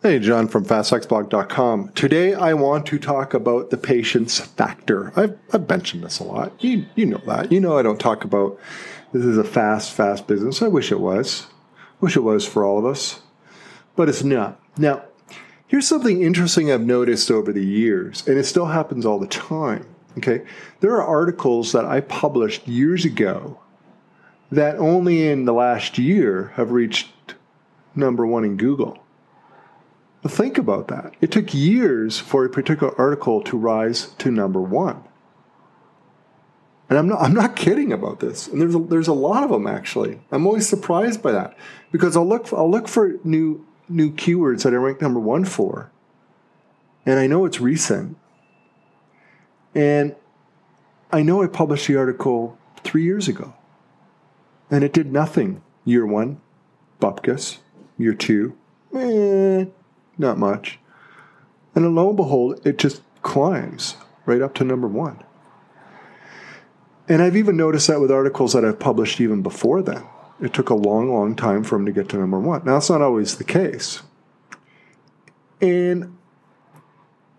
Hey, Jon from FatStacksBlog.com. Today I want to talk about the patience factor. I've, I've mentioned this a lot. You, you know that. You know I don't talk about this is a fast, fast business. I wish it was. Wish it was for all of us. But it's not. Now, here's something interesting I've noticed over the years, and it still happens all the time. Okay. There are articles that I published years ago that only in the last year have reached number one in Google. Think about that. It took years for a particular article to rise to number one. And I'm not, I'm not kidding about this. And there's a, there's a lot of them actually. I'm always surprised by that because I'll look I'll look for new new keywords that I rank number one for, and I know it's recent. And I know I published the article three years ago, and it did nothing. Year one, bupkis. Year two, eh, not much. And lo and behold, it just climbs right up to number one. And I've even noticed that with articles that I've published even before then. It took a long, long time for them to get to number one. Now, that's not always the case. And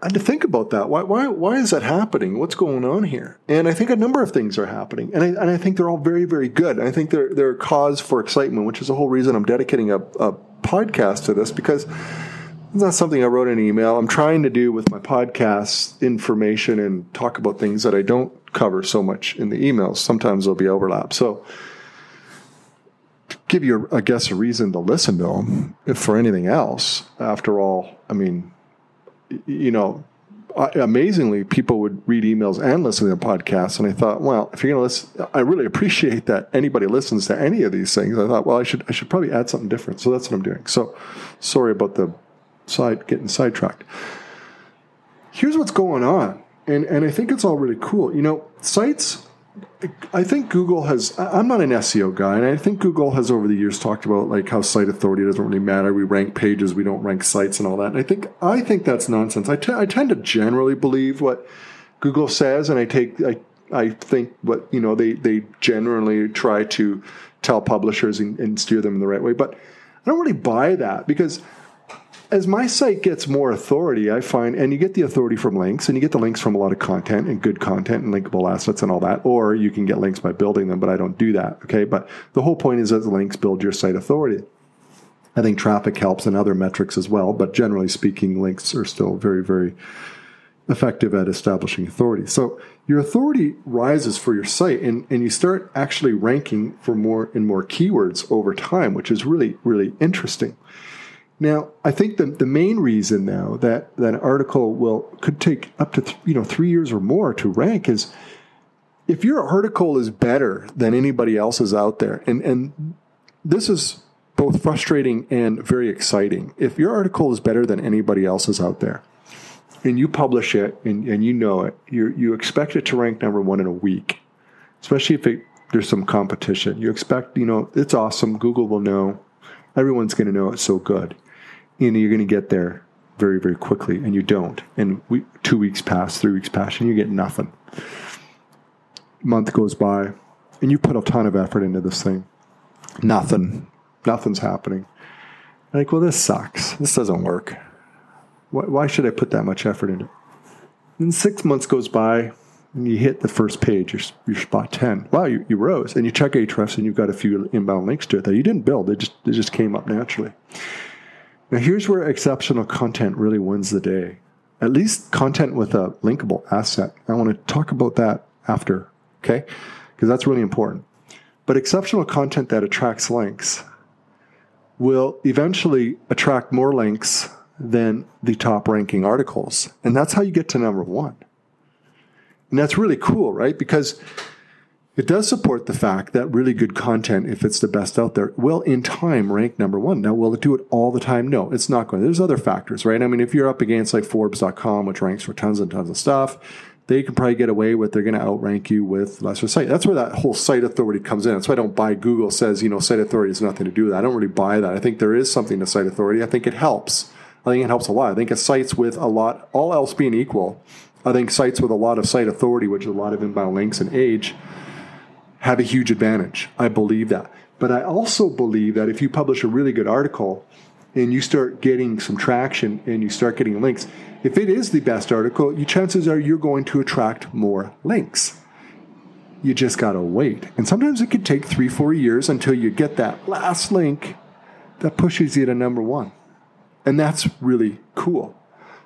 I had to think about that. Why, why, why is that happening? What's going on here? And I think a number of things are happening. And I, and I think they're all very, very good. I think they're, they're a cause for excitement, which is the whole reason I'm dedicating a, a podcast to this because it's not something I wrote in an email. I'm trying to do with my podcast information and talk about things that I don't cover so much in the emails. Sometimes there'll be overlap. So, give you, I guess, a reason to listen to them, if for anything else. After all, I mean, you know, amazingly, people would read emails and listen to the podcasts. And I thought, well, if you're going to listen, I really appreciate that anybody listens to any of these things. I thought, well, I should, I should probably add something different. So that's what I'm doing. So, sorry about the side getting sidetracked. Here's what's going on, and and I think it's all really cool. You know, sites. I think Google has. I'm not an SEO guy, and I think Google has over the years talked about like how site authority doesn't really matter. We rank pages, we don't rank sites, and all that. And I think I think that's nonsense. I, t- I tend to generally believe what Google says, and I take I I think what you know they they generally try to tell publishers and, and steer them in the right way, but I don't really buy that because as my site gets more authority, I find, and you get the authority from links, and you get the links from a lot of content and good content and linkable assets and all that, or you can get links by building them, but I don't do that. Okay. But the whole point is that links build your site authority. I think traffic helps and other metrics as well, but generally speaking, links are still very, very effective at establishing authority. So your authority rises for your site and, and you start actually ranking for more and more keywords over time, which is really, really interesting. Now, I think the, the main reason now that, that an article will could take up to th- you know three years or more to rank is if your article is better than anybody else's out there, and, and this is both frustrating and very exciting. If your article is better than anybody else's out there, and you publish it and, and you know it, you you expect it to rank number one in a week, especially if it, there's some competition. You expect, you know, it's awesome. Google will know. Everyone's going to know it's so good you know, you're going to get there very, very quickly, and you don't. And we, two weeks pass, three weeks pass, and you get nothing. Month goes by, and you put a ton of effort into this thing. Nothing. Nothing's happening. like, well, this sucks. This doesn't work. Why, why should I put that much effort into it? Then six months goes by, and you hit the first page, you're, you're spot 10. Wow, you, you rose. And you check Ahrefs, and you've got a few inbound links to it that you didn't build. They just, they just came up naturally. Now, here's where exceptional content really wins the day. At least content with a linkable asset. I want to talk about that after, okay? Because that's really important. But exceptional content that attracts links will eventually attract more links than the top ranking articles. And that's how you get to number one. And that's really cool, right? Because it does support the fact that really good content, if it's the best out there, will in time rank number one. Now, will it do it all the time? No, it's not going. There's other factors, right? I mean, if you're up against like Forbes.com, which ranks for tons and tons of stuff, they can probably get away with they're going to outrank you with lesser site. That's where that whole site authority comes in. That's why I don't buy Google says, you know, site authority has nothing to do with that. I don't really buy that. I think there is something to site authority. I think it helps. I think it helps a lot. I think it's sites with a lot, all else being equal, I think sites with a lot of site authority, which is a lot of inbound links and age, have a huge advantage. I believe that. But I also believe that if you publish a really good article and you start getting some traction and you start getting links, if it is the best article, you, chances are you're going to attract more links. You just got to wait. And sometimes it could take three, four years until you get that last link that pushes you to number one. And that's really cool.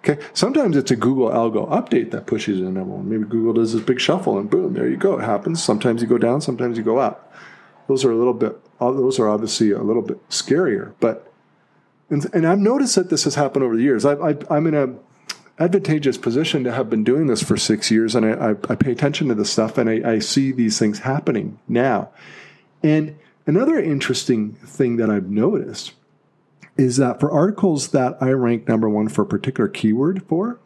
Okay. Sometimes it's a Google algo update that pushes you to number one. Maybe Google does this big shuffle and boom, there you go. It happens. Sometimes you go down, sometimes you go up. Those are a little bit, uh, those are obviously a little bit scarier. But, and, and I've noticed that this has happened over the years. I, I, I'm in a, advantageous position to have been doing this for six years, and I, I, I pay attention to this stuff, and I, I, see these things happening now. And another interesting thing that I've noticed is that for articles that I rank number one for a particular keyword for,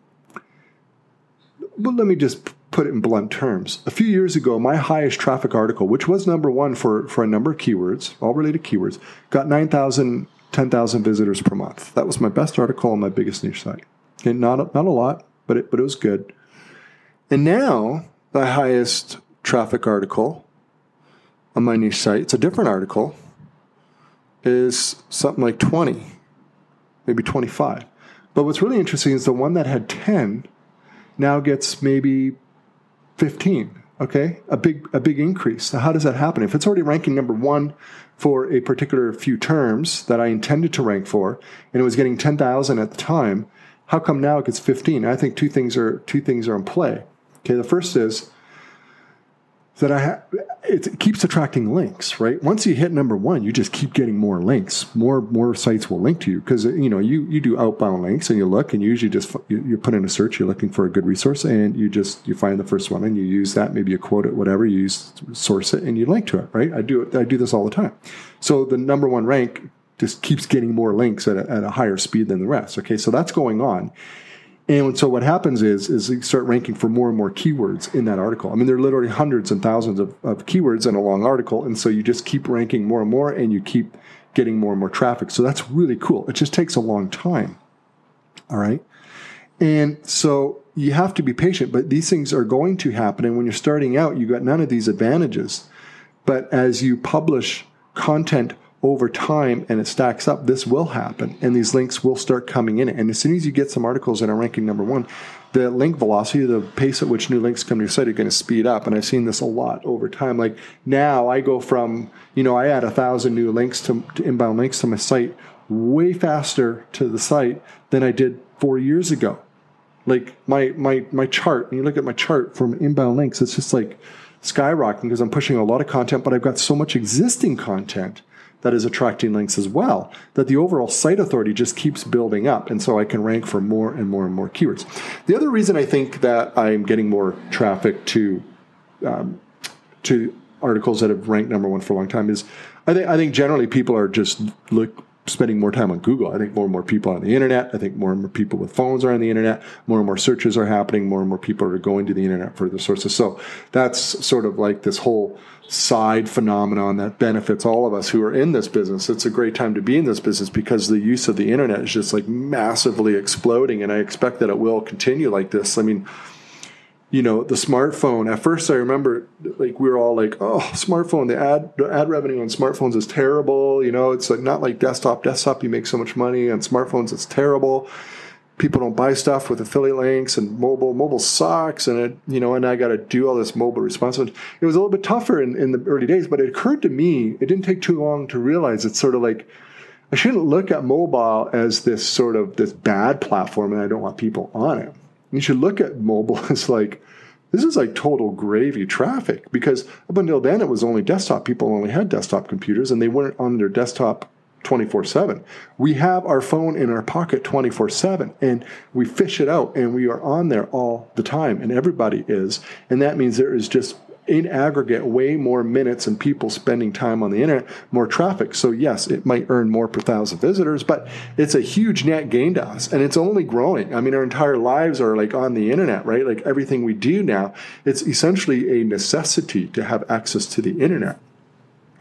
well, let me just put it in blunt terms. A few years ago, my highest traffic article, which was number one for, for a number of keywords, all related keywords, got 9,000, 10,000 visitors per month. That was my best article on my biggest niche site. And not, not a lot, but it, but it was good. And now, the highest traffic article on my niche site, it's a different article, is something like 20, maybe 25. But what's really interesting is the one that had 10 now gets maybe 15. Okay, a big a big increase. So how does that happen? If it's already ranking number one for a particular few terms that I intended to rank for, and it was getting 10,000 at the time, how come now it gets 15? I think two things are two things are in play. Okay, the first is that I ha- it keeps attracting links, right? Once you hit number one, you just keep getting more links. More more sites will link to you because you know you you do outbound links and you look and you usually just you, you, put in a search. You're looking for a good resource and you just you find the first one and you use that. Maybe you quote it, whatever. You use source it and you link to it, right? I do it. I do this all the time. So the number one rank just keeps getting more links at a, at a higher speed than the rest. Okay, so that's going on. And so what happens is, is you start ranking for more and more keywords in that article. I mean, there are literally hundreds and thousands of, of keywords in a long article. And so you just keep ranking more and more and you keep getting more and more traffic. So that's really cool. It just takes a long time. All right. And so you have to be patient, but these things are going to happen. And when you're starting out, you got none of these advantages. But as you publish content over time and it stacks up, this will happen and these links will start coming in. And as soon as you get some articles that are ranking number one, the link velocity, the pace at which new links come to your site are going to speed up. And I've seen this a lot over time. Like now I go from, you know, I add a thousand new links to, to inbound links to my site way faster to the site than I did four years ago. Like my my my chart, and you look at my chart from inbound links, it's just like skyrocketing because I'm pushing a lot of content, but I've got so much existing content that is attracting links as well, that the overall site authority just keeps building up. And so I can rank for more and more and more keywords. The other reason I think that I'm getting more traffic to, um, to articles that have ranked number one for a long time is I think, I think generally people are just look, spending more time on Google. I think more and more people are on the internet. I think more and more people with phones are on the internet. More and more searches are happening. More and more people are going to the internet for their sources. So that's sort of like this whole side phenomenon that benefits all of us who are in this business. It's a great time to be in this business because the use of the internet is just like massively exploding. And I expect that it will continue like this. I mean, you know the smartphone. At first i remember like we were all like oh smartphone the ad the ad revenue on smartphones is terrible. You know it's like not like desktop. Desktop you make so much money. On smartphones it's terrible. People don't buy stuff with affiliate links and mobile mobile sucks. And it you know and i got to do all this mobile response it was a little bit tougher in, in the early days but it occurred to me it didn't take too long to realize it's sort of like i shouldn't look at mobile as this sort of this bad platform and i don't want people on it you should look at mobile as like this is like total gravy traffic because up until then it was only desktop. People only had desktop computers and they weren't on their desktop 24 7. We have our phone in our pocket 24 7 and we fish it out and we are on there all the time and everybody is. And that means there is just in aggregate way more minutes and people spending time on the internet, more traffic. So yes, it might earn more per thousand visitors, but it's a huge net gain to us and it's only growing. I mean, our entire lives are like on the internet, right? Like everything we do now, it's essentially a necessity to have access to the internet.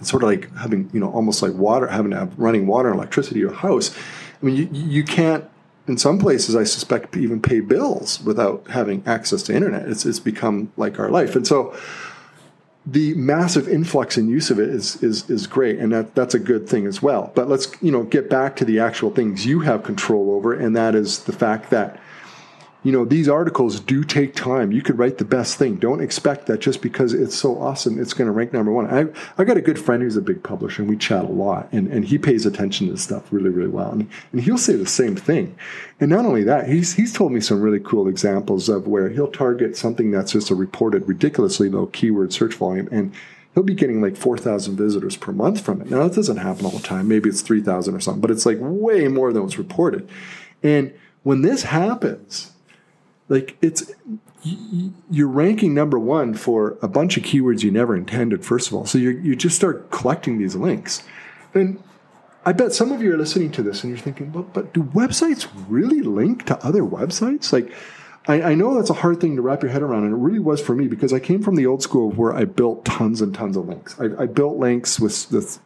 It's sort of like having, you know, almost like water, having to have running water and electricity to your house. I mean, you, you can't in some places, I suspect, even pay bills without having access to internet. It's, it's become like our life. And so the massive influx and use of it is is is great, and that that's a good thing as well. But let's you know get back to the actual things you have control over, and that is the fact that you know, these articles do take time. You could write the best thing. Don't expect that just because it's so awesome, it's going to rank number one. I, I got a good friend who's a big publisher, and we chat a lot, and, and he pays attention to stuff really, really well. And, and he'll say the same thing. And not only that, he's, he's told me some really cool examples of where he'll target something that's just a reported ridiculously low keyword search volume, and he'll be getting like 4,000 visitors per month from it. Now, that doesn't happen all the time. Maybe it's 3,000 or something, but it's like way more than what's reported. And when this happens, like it's you're ranking number one for a bunch of keywords you never intended first of all. So you you just start collecting these links. And i bet some of you are listening to this and you're thinking well but do websites really link to other websites? Like I, I know that's a hard thing to wrap your head around, and it really was for me because I came from the old school where I built tons and tons of links. I, I built links with this,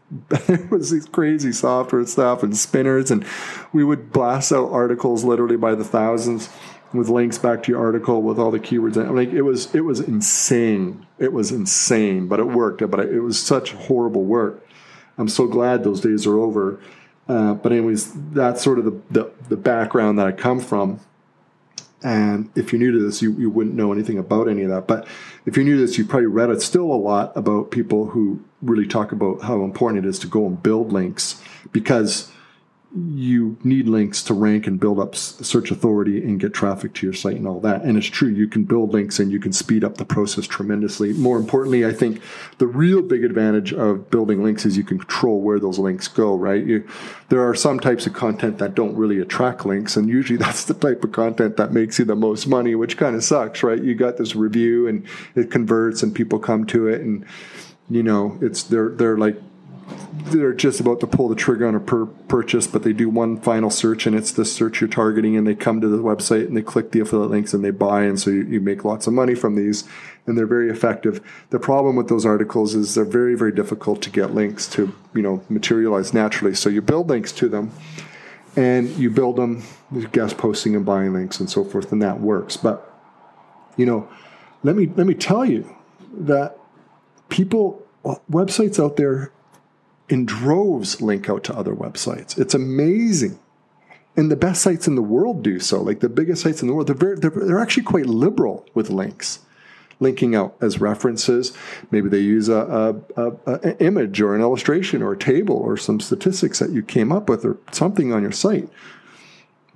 there was these crazy software stuff and spinners, and we would blast out articles literally by the thousands with links back to your article with all the keywords. I mean, it was it was insane. It was insane, but it worked. But it was such horrible work. I'm so glad those days are over. Uh, but anyways, that's sort of the, the, the background that I come from. And if you're new to this, you, you wouldn't know anything about any of that. But if you're new to this, you've probably read it still a lot about people who really talk about how important it is to go and build links because you need links to rank and build up search authority and get traffic to your site and all that. And it's true, you can build links and you can speed up the process tremendously. More importantly, I think the real big advantage of building links is you can control where those links go, right? You, there are some types of content that don't really attract links, and usually that's the type of content that makes you the most money, which kind of sucks, right? You got this review and it converts and people come to it and you know, it's they're they're like they're just about to pull the trigger on a per purchase, but they do one final search and it's the search you're targeting, and they come to the website and they click the affiliate links and they buy, and so you, you make lots of money from these, and they're very effective. The problem with those articles is they're very very difficult to get links to you know materialize naturally. So you build links to them, and you build them guest posting and buying links and so forth, and that works. But you know, let me let me tell you that people websites out there in droves link out to other websites. It's amazing. And the best sites in the world do so. Like the biggest sites in the world, they're, very, they're, they're actually quite liberal with links, linking out as references. Maybe they use a, a, a, a image or an illustration or a table or some statistics that you came up with or something on your site.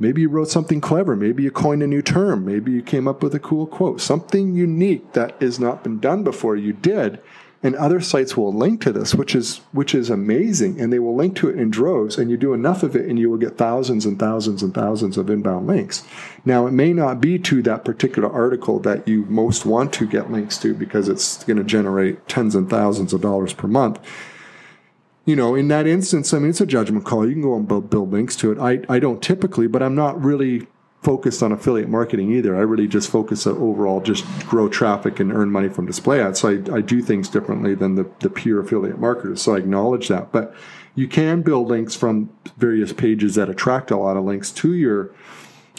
Maybe you wrote something clever. Maybe you coined a new term. Maybe you came up with a cool quote. Something unique that has not been done before. You did, and other sites will link to this which is which is amazing and they will link to it in droves and you do enough of it and you will get thousands and thousands and thousands of inbound links now it may not be to that particular article that you most want to get links to because it's going to generate tens and thousands of dollars per month you know, in that instance, I mean, it's a judgment call. You can go and build, build links to it. I, I don't typically, but I'm not really focused on affiliate marketing either. I really just focus on overall just grow traffic and earn money from display ads. So I, I do things differently than the, the pure affiliate marketers. So I acknowledge that. But you can build links from various pages that attract a lot of links to your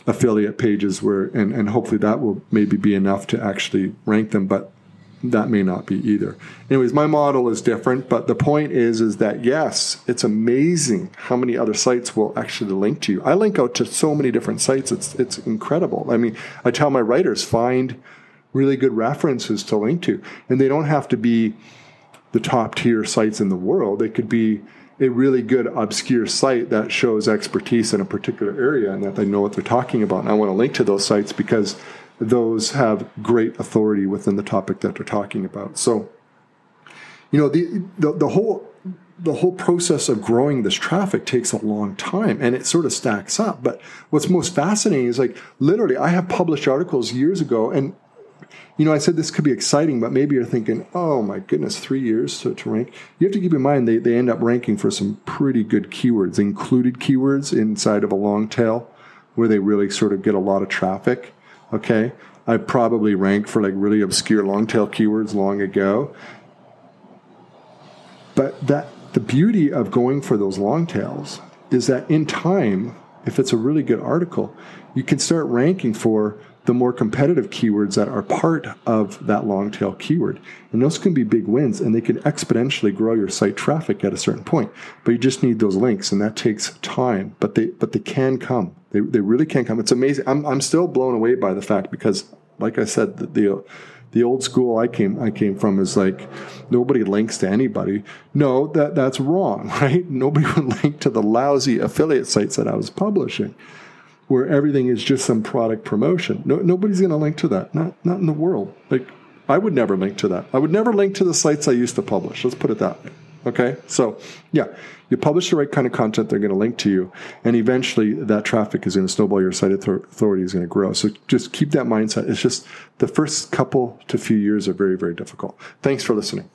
affiliate pages where and, and hopefully that will maybe be enough to actually rank them. But that may not be either. Anyways, my model is different, but the point is is that yes, it's amazing how many other sites will actually link to you. I link out to so many different sites. It's it's incredible. I mean, I tell my writers find really good references to link to, and they don't have to be the top tier sites in the world. They could be a really good obscure site that shows expertise in a particular area and that they know what they're talking about. And I want to link to those sites because those have great authority within the topic that they're talking about. So, you know, the, the, the whole the whole process of growing this traffic takes a long time and it sort of stacks up. But what's most fascinating is like literally, I have published articles years ago, and you know, I said this could be exciting, but maybe you're thinking, oh my goodness, three years to, to rank. You have to keep in mind they, they end up ranking for some pretty good keywords, included keywords inside of a long tail where they really sort of get a lot of traffic. Okay. I probably ranked for like really obscure long tail keywords long ago. But that the beauty of going for those long tails is that in time, if it's a really good article, you can start ranking for the more competitive keywords that are part of that long tail keyword. And those can be big wins and they can exponentially grow your site traffic at a certain point. But you just need those links and that takes time, but they but they can come. They, they really can't come. It's amazing. I'm, I'm still blown away by the fact because like I said, the, the the old school I came I came from is like nobody links to anybody. No, that that's wrong, right? Nobody would link to the lousy affiliate sites that I was publishing where everything is just some product promotion. No, nobody's going to link to that. Not not in the world. Like I would never link to that. I would never link to the sites I used to publish. Let's put it that way. Okay? So, yeah, you publish the right kind of content, they're going to link to you, and eventually that traffic is going to snowball. Your site authority is going to grow. So just keep that mindset. It's just the first couple to few years are very, very difficult. Thanks for listening.